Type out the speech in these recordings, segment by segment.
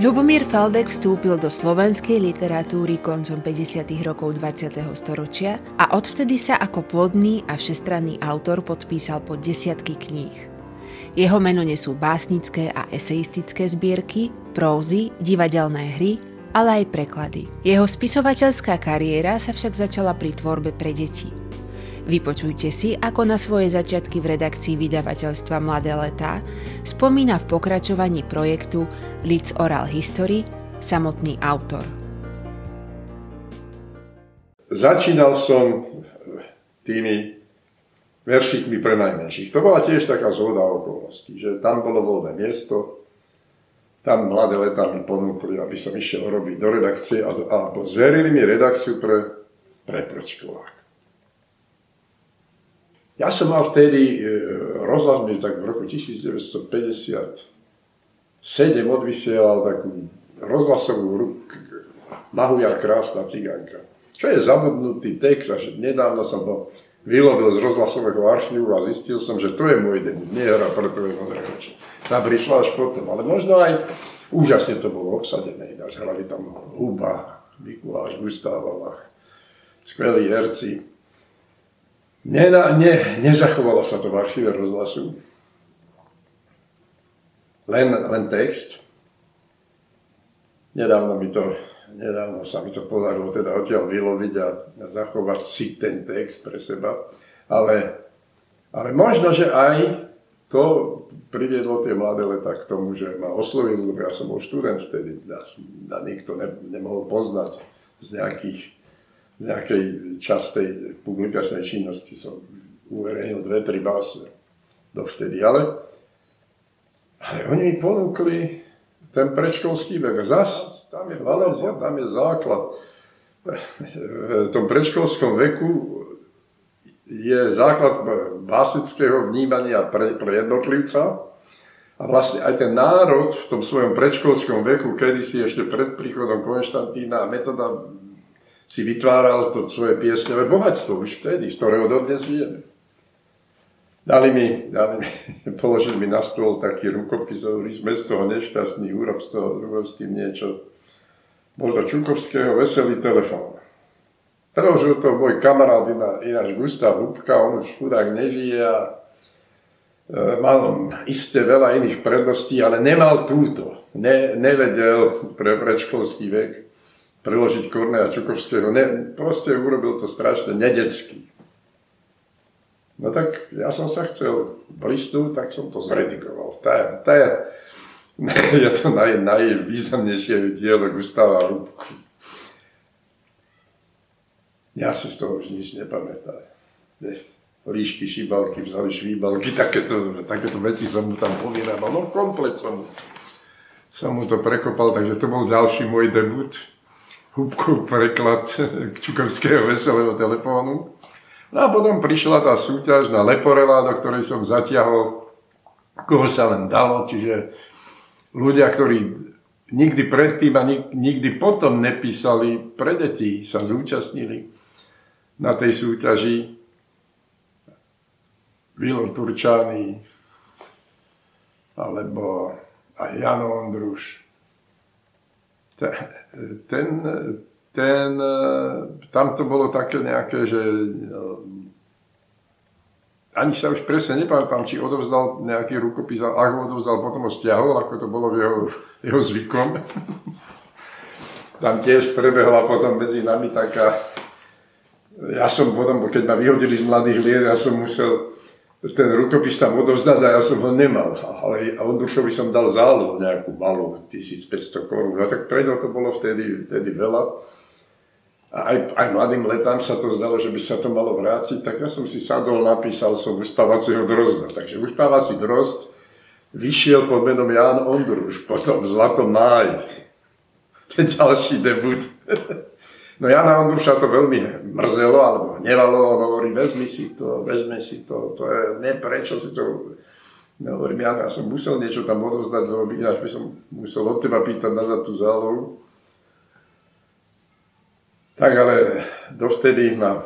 Ľubomír Faldek vstúpil do slovenskej literatúry koncom 50. rokov 20. storočia a odvtedy sa ako plodný a všestranný autor podpísal pod desiatky kníh. Jeho meno nesú básnické a eseistické zbierky, prózy, divadelné hry, ale aj preklady. Jeho spisovateľská kariéra sa však začala pri tvorbe pre deti. Vypočujte si, ako na svoje začiatky v redakcii vydavateľstva Mladé letá spomína v pokračovaní projektu Lids Oral History samotný autor. Začínal som tými veršikmi pre najmenších. To bola tiež taká zhoda okolností, že tam bolo voľné miesto, tam mladé letá mi ponúkli, aby som išiel robiť do redakcie a, a zverili mi redakciu pre, pre prčkovák. Ja som mal vtedy e, rozhľad tak v roku 1957 odvysielal takú rozhlasovú Mahuja krásna cigánka. Čo je zabudnutý text a že nedávno som ho vylobil z rozhlasového archívu a zistil som, že to je môj debut, nie hra pre modré oči. Tá prišla až potom, ale možno aj úžasne to bolo obsadené. Ináč hrali tam Huba, Mikuláš, Gustav skvelí herci. Ne, ne, nezachovalo sa to v archíve rozhlasu. Len, len text. Nedávno mi to, nedávno sa mi to podarilo teda odtiaľ vyloviť a, zachovať si ten text pre seba. Ale, ale možno, že aj to priviedlo tie mladé leta k tomu, že ma oslovili, lebo ja som bol študent vtedy, a nikto ne, nemohol poznať z nejakých z nejakej častej publikačnej činnosti som uverejnil dve, tri básne dovtedy, ale, ale oni mi ponúkli ten predškolský vek. Zas, tam je Valencia, tam je základ. V tom predškolskom veku je základ básnického vnímania pre, pre jednotlivca a vlastne aj ten národ v tom svojom predškolskom veku, kedysi ešte pred príchodom Konštantína a metoda si vytváral to svoje piesňové bohatstvo už vtedy, z ktorého dodnes žijeme. Dali mi, dali mi, položili mi na stôl taký rukopis, hovorí, sme z toho nešťastný, urob z toho, urob s tým niečo. Bol to Čukovského veselý telefón. Preložil to môj kamarát, ináč Gustav Hubka, on už chudák nežije a e, mal iste veľa iných predností, ale nemal túto. Ne, nevedel pre predškolský vek preložiť Korneja Čukovského. Ne, proste urobil to strašne nedecky. No tak ja som sa chcel blistnúť, tak som to zredigoval. Je, to je, to naj, najvýznamnejšie dielo Gustava Rúbku. Ja si z toho už nič nepamätám. Líšky, šíbalky, vzali švíbalky, takéto, takéto veci som mu tam povyrábal. No komplet som, som mu to prekopal, takže to bol ďalší môj debut. Hubkov preklad Čukovského veselého telefónu. No a potom prišla tá súťaž na Leporela, do ktorej som zatiahol koho sa len dalo, čiže ľudia, ktorí nikdy predtým a nikdy potom nepísali pre deti, sa zúčastnili na tej súťaži. Vilo Turčány, alebo aj Jano Ondruš, ten, ten, tam to bolo také nejaké, že no, ani sa už presne nepamätám, či odovzdal nejaký rukopis, ak ho odovzdal, potom ho stiahol, ako to bolo v jeho, jeho zvykom. tam tiež prebehla potom medzi nami taká, ja som potom, keď ma vyhodili z mladých liet, ja som musel ten rukopis tam odovzdať a ja som ho nemal. Ale Ondrušovi som dal zálohu nejakú malú, 1500 korún. No tak preto to bolo vtedy, vtedy veľa. A aj, aj mladým letám sa to zdalo, že by sa to malo vrátiť, tak ja som si sadol, napísal som uspávacieho drozda. Takže uspávací drozd vyšiel pod menom Jan Ondruš, potom v Zlatom máji. Ten ďalší debut. No Jana Ondruša to veľmi mrzelo, alebo hnevalo, on hovorí, vezmi si to, vezme si to, to je, ne, prečo si to... No, hovorím, ja, ja som musel niečo tam odovzdať, lebo ináč by som musel od teba pýtať nazad tú zálohu. Tak ale dovtedy ma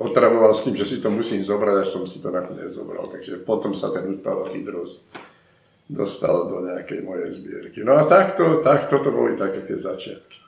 otravoval s tým, že si to musím zobrať, až som si to nakoniec zobral. Takže potom sa ten uspávací dros dostal do nejakej mojej zbierky. No a takto, takto to boli také tie začiatky.